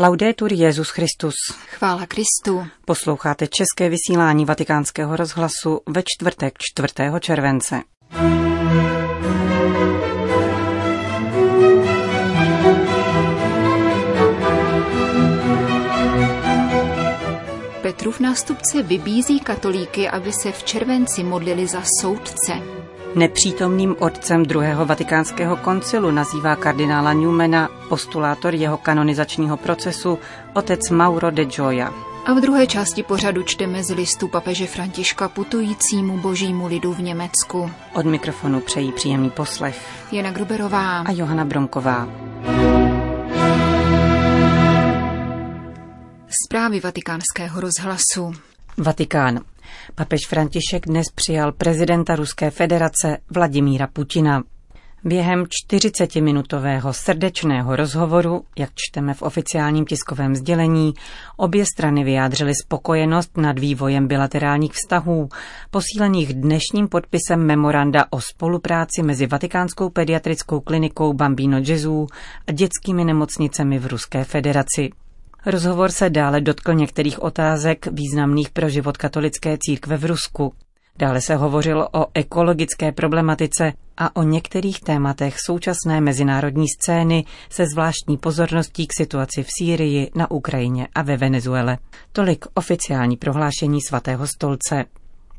Laudetur Jezus Christus. Chvála Kristu. Posloucháte české vysílání Vatikánského rozhlasu ve čtvrtek 4. července. Petrův nástupce vybízí katolíky, aby se v červenci modlili za soudce. Nepřítomným otcem druhého vatikánského koncilu nazývá kardinála Newmana postulátor jeho kanonizačního procesu otec Mauro de Gioia. A v druhé části pořadu čteme z listu papeže Františka putujícímu božímu lidu v Německu. Od mikrofonu přejí příjemný poslech Jana Gruberová a Johana Bronková. Zprávy vatikánského rozhlasu. Vatikán. Papež František dnes přijal prezidenta Ruské federace Vladimíra Putina. Během 40-minutového srdečného rozhovoru, jak čteme v oficiálním tiskovém sdělení, obě strany vyjádřily spokojenost nad vývojem bilaterálních vztahů, posílených dnešním podpisem memoranda o spolupráci mezi Vatikánskou pediatrickou klinikou Bambino Gesù a dětskými nemocnicemi v Ruské federaci. Rozhovor se dále dotkl některých otázek významných pro život katolické církve v Rusku. Dále se hovořilo o ekologické problematice a o některých tématech současné mezinárodní scény se zvláštní pozorností k situaci v Sýrii, na Ukrajině a ve Venezuele. Tolik oficiální prohlášení svatého stolce.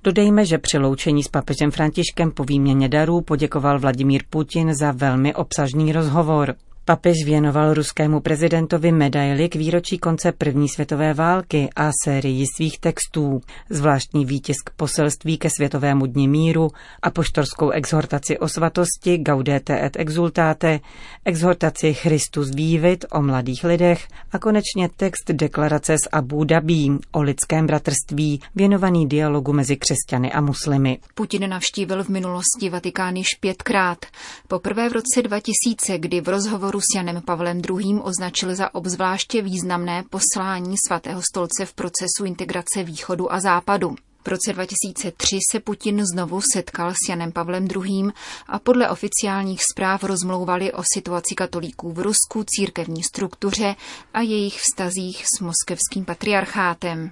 Dodejme, že při loučení s papežem Františkem po výměně darů poděkoval Vladimír Putin za velmi obsažný rozhovor. Papež věnoval ruskému prezidentovi medaily k výročí konce první světové války a sérii svých textů, zvláštní výtisk poselství ke Světovému dni míru a poštorskou exhortaci o svatosti Gaudete et exultate, exhortaci Christus vývit o mladých lidech a konečně text deklarace z Abu Dhabi o lidském bratrství, věnovaný dialogu mezi křesťany a muslimy. Putin navštívil v minulosti Vatikán již pětkrát. Poprvé v roce 2000, kdy v rozhovoru s Janem Pavlem II. označil za obzvláště významné poslání svatého stolce v procesu integrace východu a západu. V roce 2003 se Putin znovu setkal s Janem Pavlem II. a podle oficiálních zpráv rozmlouvali o situaci katolíků v Rusku, církevní struktuře a jejich vztazích s moskevským patriarchátem.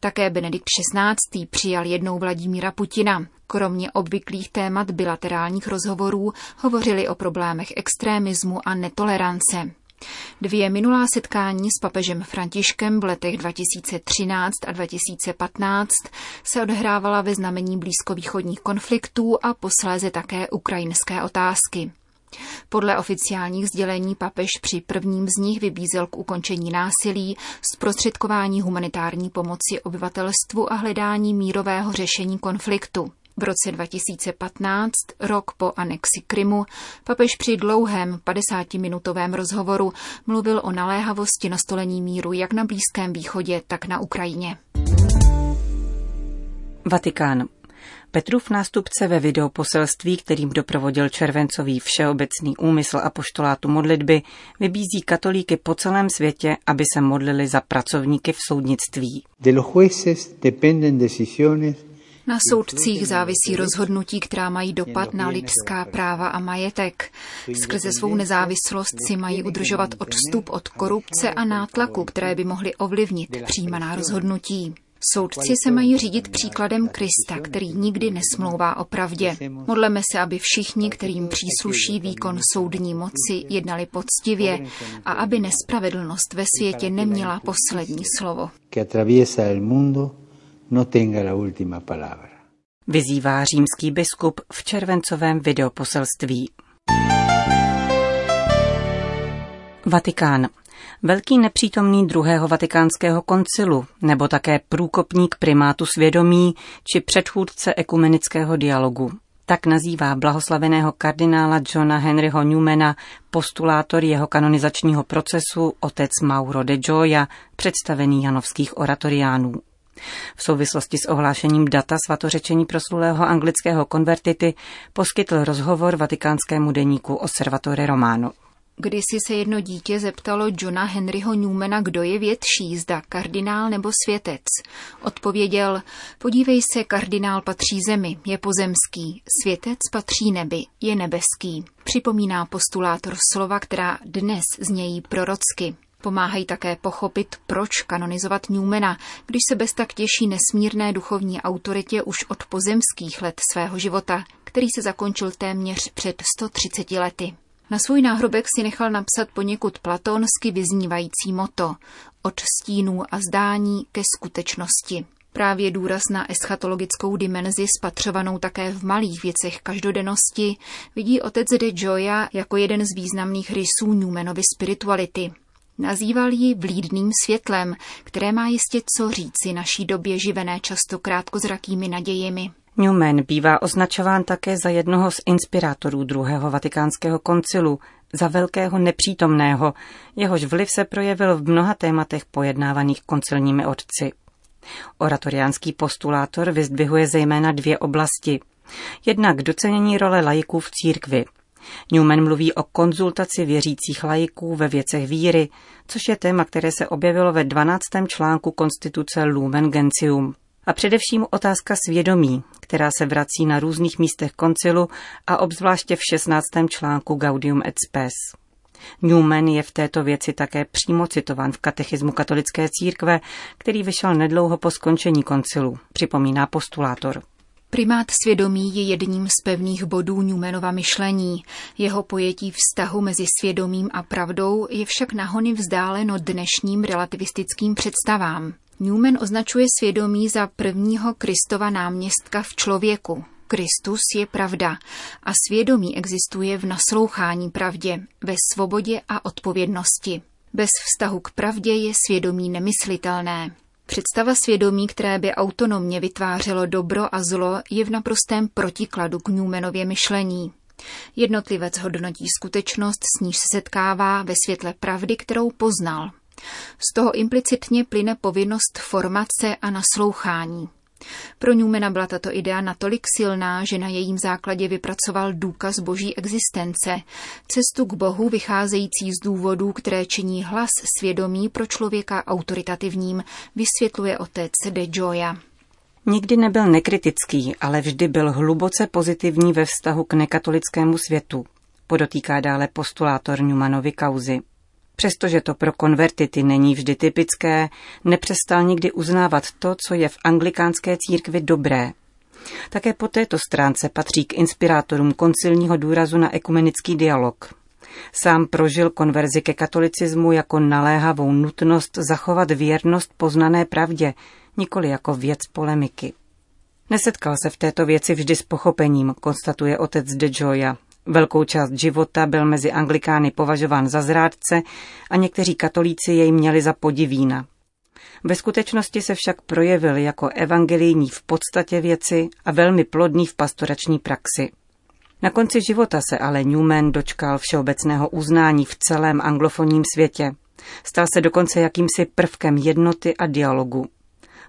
Také Benedikt XVI. přijal jednou Vladimíra Putina. Kromě obvyklých témat bilaterálních rozhovorů hovořili o problémech extrémismu a netolerance. Dvě minulá setkání s papežem Františkem v letech 2013 a 2015 se odhrávala ve znamení blízkovýchodních konfliktů a posléze také ukrajinské otázky. Podle oficiálních sdělení papež při prvním z nich vybízel k ukončení násilí, zprostředkování humanitární pomoci obyvatelstvu a hledání mírového řešení konfliktu. V roce 2015, rok po anexi Krymu, papež při dlouhém 50-minutovém rozhovoru mluvil o naléhavosti nastolení míru jak na Blízkém východě, tak na Ukrajině. Vatikán. Petrův nástupce ve videoposelství, kterým doprovodil červencový všeobecný úmysl a poštolátu modlitby, vybízí katolíky po celém světě, aby se modlili za pracovníky v soudnictví. De los jueces dependen decisiones na soudcích závisí rozhodnutí, která mají dopad na lidská práva a majetek. Skrze svou nezávislost si mají udržovat odstup od korupce a nátlaku, které by mohly ovlivnit přijímaná rozhodnutí. Soudci se mají řídit příkladem Krista, který nikdy nesmlouvá o pravdě. Modleme se, aby všichni, kterým přísluší výkon soudní moci, jednali poctivě a aby nespravedlnost ve světě neměla poslední slovo. No Vyzývá římský biskup v červencovém videoposelství. Vatikán velký nepřítomný druhého vatikánského koncilu, nebo také průkopník primátu svědomí či předchůdce ekumenického dialogu. Tak nazývá blahoslaveného kardinála Johna Henryho Newmana postulátor jeho kanonizačního procesu otec Mauro de Gioia, představený janovských oratoriánů. V souvislosti s ohlášením data svatořečení proslulého anglického konvertity poskytl rozhovor vatikánskému deníku Osservatore Romano. Kdysi se jedno dítě zeptalo Johna Henryho Newmana, kdo je větší, zda kardinál nebo světec. Odpověděl, podívej se, kardinál patří zemi, je pozemský, světec patří nebi, je nebeský. Připomíná postulátor slova, která dnes znějí prorocky. Pomáhají také pochopit, proč kanonizovat Newmana, když se bez tak těší nesmírné duchovní autoritě už od pozemských let svého života, který se zakončil téměř před 130 lety. Na svůj náhrobek si nechal napsat poněkud platonsky vyznívající moto od stínů a zdání ke skutečnosti. Právě důraz na eschatologickou dimenzi spatřovanou také v malých věcech každodennosti vidí otec de Joya jako jeden z významných rysů Newmanovy spirituality. Nazýval ji vlídným světlem, které má jistě co říci naší době živené často krátkozrakými nadějemi. Newman bývá označován také za jednoho z inspirátorů druhého vatikánského koncilu, za velkého nepřítomného, jehož vliv se projevil v mnoha tématech pojednávaných koncilními otci. Oratoriánský postulátor vyzdvihuje zejména dvě oblasti. Jednak docenění role laiků v církvi. Newman mluví o konzultaci věřících laiků ve věcech víry, což je téma, které se objevilo ve 12. článku konstituce Lumen Gentium. A především otázka svědomí, která se vrací na různých místech koncilu a obzvláště v 16. článku Gaudium et Spes. Newman je v této věci také přímo citován v katechismu katolické církve, který vyšel nedlouho po skončení koncilu, připomíná postulátor. Primát svědomí je jedním z pevných bodů Newmanova myšlení. Jeho pojetí vztahu mezi svědomím a pravdou je však nahony vzdáleno dnešním relativistickým představám. Newman označuje svědomí za prvního Kristova náměstka v člověku. Kristus je pravda a svědomí existuje v naslouchání pravdě, ve svobodě a odpovědnosti. Bez vztahu k pravdě je svědomí nemyslitelné. Představa svědomí, které by autonomně vytvářelo dobro a zlo, je v naprostém protikladu k Newmanově myšlení. Jednotlivec hodnotí skutečnost, s níž se setkává ve světle pravdy, kterou poznal. Z toho implicitně plyne povinnost formace a naslouchání. Pro Newmana byla tato idea natolik silná, že na jejím základě vypracoval důkaz boží existence, cestu k Bohu vycházející z důvodů, které činí hlas svědomí pro člověka autoritativním, vysvětluje otec de Joya. Nikdy nebyl nekritický, ale vždy byl hluboce pozitivní ve vztahu k nekatolickému světu, podotýká dále postulátor Newmanovy kauzy. Přestože to pro konvertity není vždy typické, nepřestal nikdy uznávat to, co je v anglikánské církvi dobré. Také po této stránce patří k inspirátorům koncilního důrazu na ekumenický dialog. Sám prožil konverzi ke katolicismu jako naléhavou nutnost zachovat věrnost poznané pravdě, nikoli jako věc polemiky. Nesetkal se v této věci vždy s pochopením, konstatuje otec de Joya, Velkou část života byl mezi anglikány považován za zrádce a někteří katolíci jej měli za podivína. Ve skutečnosti se však projevil jako evangelijní v podstatě věci a velmi plodný v pastorační praxi. Na konci života se ale Newman dočkal všeobecného uznání v celém anglofonním světě. Stal se dokonce jakýmsi prvkem jednoty a dialogu.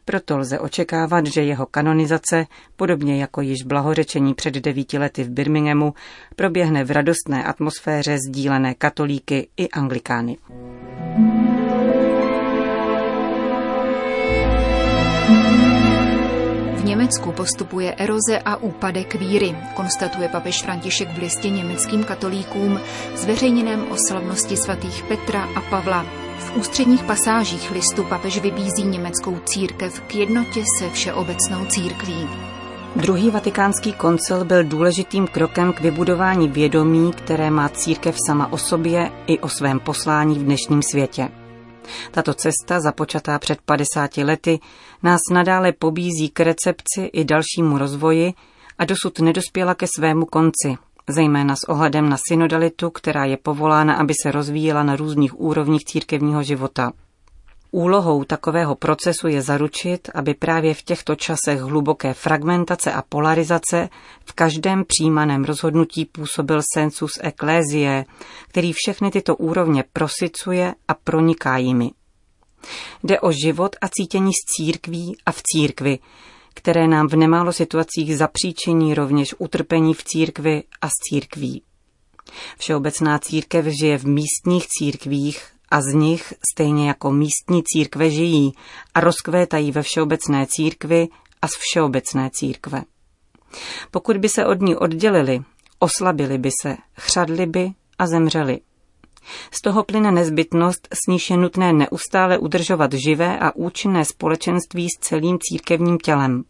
Proto lze očekávat, že jeho kanonizace, podobně jako již blahořečení před devíti lety v Birminghamu, proběhne v radostné atmosféře sdílené katolíky i anglikány. V Německu postupuje eroze a úpadek víry, konstatuje papež František v listě německým katolíkům zveřejněném o slavnosti svatých Petra a Pavla v ústředních pasážích listu papež vybízí německou církev k jednotě se všeobecnou církví. Druhý vatikánský koncil byl důležitým krokem k vybudování vědomí, které má církev sama o sobě i o svém poslání v dnešním světě. Tato cesta, započatá před 50 lety, nás nadále pobízí k recepci i dalšímu rozvoji a dosud nedospěla ke svému konci, zejména s ohledem na synodalitu, která je povolána, aby se rozvíjela na různých úrovních církevního života. Úlohou takového procesu je zaručit, aby právě v těchto časech hluboké fragmentace a polarizace v každém přijímaném rozhodnutí působil sensus ecclesiae, který všechny tyto úrovně prosicuje a proniká jimi. Jde o život a cítění z církví a v církvi, které nám v nemálo situacích zapříčiní rovněž utrpení v církvi a z církví. Všeobecná církev žije v místních církvích a z nich, stejně jako místní církve, žijí a rozkvétají ve všeobecné církvi a z všeobecné církve. Pokud by se od ní oddělili, oslabili by se, chřadli by a zemřeli. Z toho plyne nezbytnost, s níž je nutné neustále udržovat živé a účinné společenství s celým církevním tělem.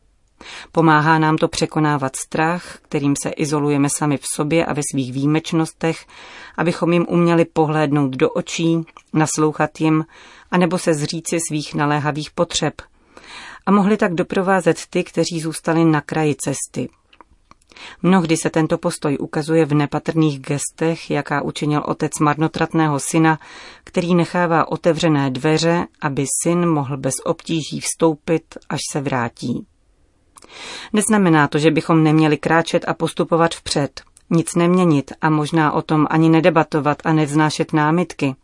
Pomáhá nám to překonávat strach, kterým se izolujeme sami v sobě a ve svých výjimečnostech, abychom jim uměli pohlédnout do očí, naslouchat jim, anebo se zříci svých naléhavých potřeb. A mohli tak doprovázet ty, kteří zůstali na kraji cesty, Mnohdy se tento postoj ukazuje v nepatrných gestech, jaká učinil otec marnotratného syna, který nechává otevřené dveře, aby syn mohl bez obtíží vstoupit, až se vrátí. Neznamená to, že bychom neměli kráčet a postupovat vpřed, nic neměnit a možná o tom ani nedebatovat a nevznášet námitky.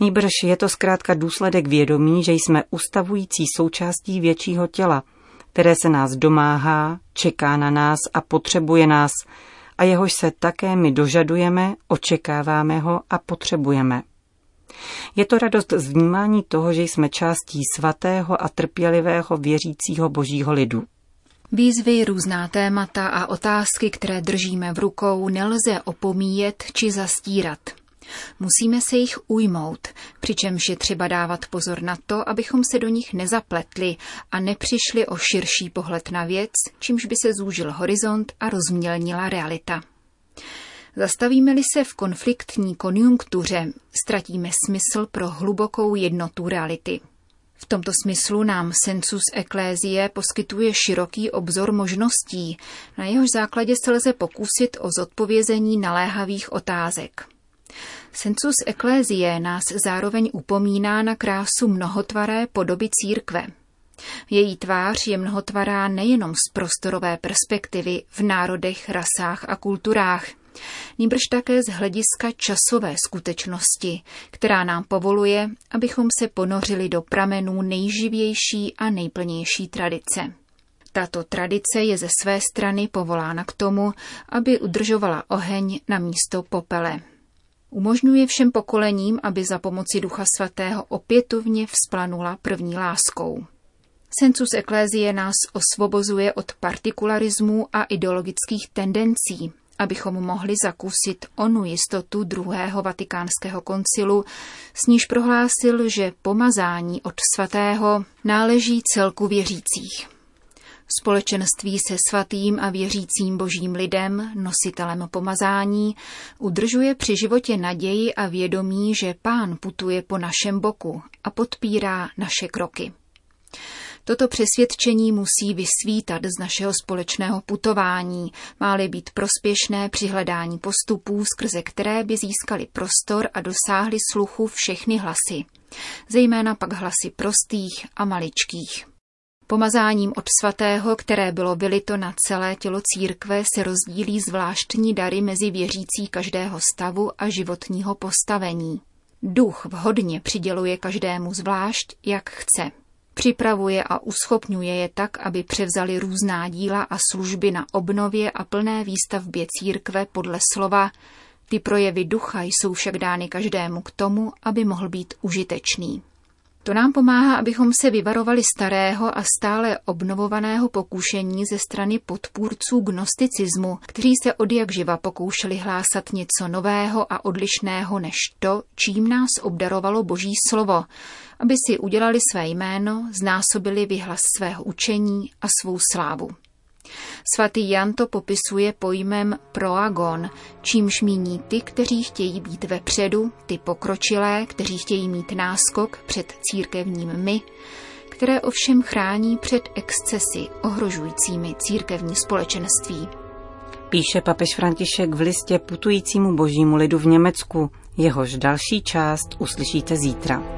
Nýbrž je to zkrátka důsledek vědomí, že jsme ustavující součástí většího těla – které se nás domáhá, čeká na nás a potřebuje nás a jehož se také my dožadujeme, očekáváme ho a potřebujeme. Je to radost z vnímání toho, že jsme částí svatého a trpělivého věřícího božího lidu. Výzvy, různá témata a otázky, které držíme v rukou, nelze opomíjet či zastírat. Musíme se jich ujmout, přičemž je třeba dávat pozor na to, abychom se do nich nezapletli a nepřišli o širší pohled na věc, čímž by se zúžil horizont a rozmělnila realita. Zastavíme-li se v konfliktní konjunktuře, ztratíme smysl pro hlubokou jednotu reality. V tomto smyslu nám Sensus Ecclesiae poskytuje široký obzor možností, na jehož základě se lze pokusit o zodpovězení naléhavých otázek. Sensus Ecclesiae nás zároveň upomíná na krásu mnohotvaré podoby církve. Její tvář je mnohotvará nejenom z prostorové perspektivy v národech, rasách a kulturách, nýbrž také z hlediska časové skutečnosti, která nám povoluje, abychom se ponořili do pramenů nejživější a nejplnější tradice. Tato tradice je ze své strany povolána k tomu, aby udržovala oheň na místo popele. Umožňuje všem pokolením, aby za pomoci Ducha Svatého opětovně vzplanula první láskou. Sensus Ecclesiae nás osvobozuje od partikularismů a ideologických tendencí, abychom mohli zakusit onu jistotu druhého vatikánského koncilu, s níž prohlásil, že pomazání od svatého náleží celku věřících. Společenství se svatým a věřícím božím lidem, nositelem pomazání, udržuje při životě naději a vědomí, že pán putuje po našem boku a podpírá naše kroky. Toto přesvědčení musí vysvítat z našeho společného putování, má-li být prospěšné při hledání postupů, skrze které by získali prostor a dosáhli sluchu všechny hlasy, zejména pak hlasy prostých a maličkých. Pomazáním od svatého, které bylo vylito na celé tělo církve, se rozdílí zvláštní dary mezi věřící každého stavu a životního postavení. Duch vhodně přiděluje každému zvlášť, jak chce. Připravuje a uschopňuje je tak, aby převzali různá díla a služby na obnově a plné výstavbě církve podle slova. Ty projevy ducha jsou však dány každému k tomu, aby mohl být užitečný. To nám pomáhá, abychom se vyvarovali starého a stále obnovovaného pokušení ze strany podpůrců gnosticismu, kteří se od jak živa pokoušeli hlásat něco nového a odlišného než to, čím nás obdarovalo Boží slovo, aby si udělali své jméno, znásobili vyhlas svého učení a svou slávu. Svatý Jan to popisuje pojmem proagon, čímž míní ty, kteří chtějí být vepředu, ty pokročilé, kteří chtějí mít náskok před církevním my, které ovšem chrání před excesy ohrožujícími církevní společenství. Píše papež František v listě putujícímu božímu lidu v Německu, jehož další část uslyšíte zítra.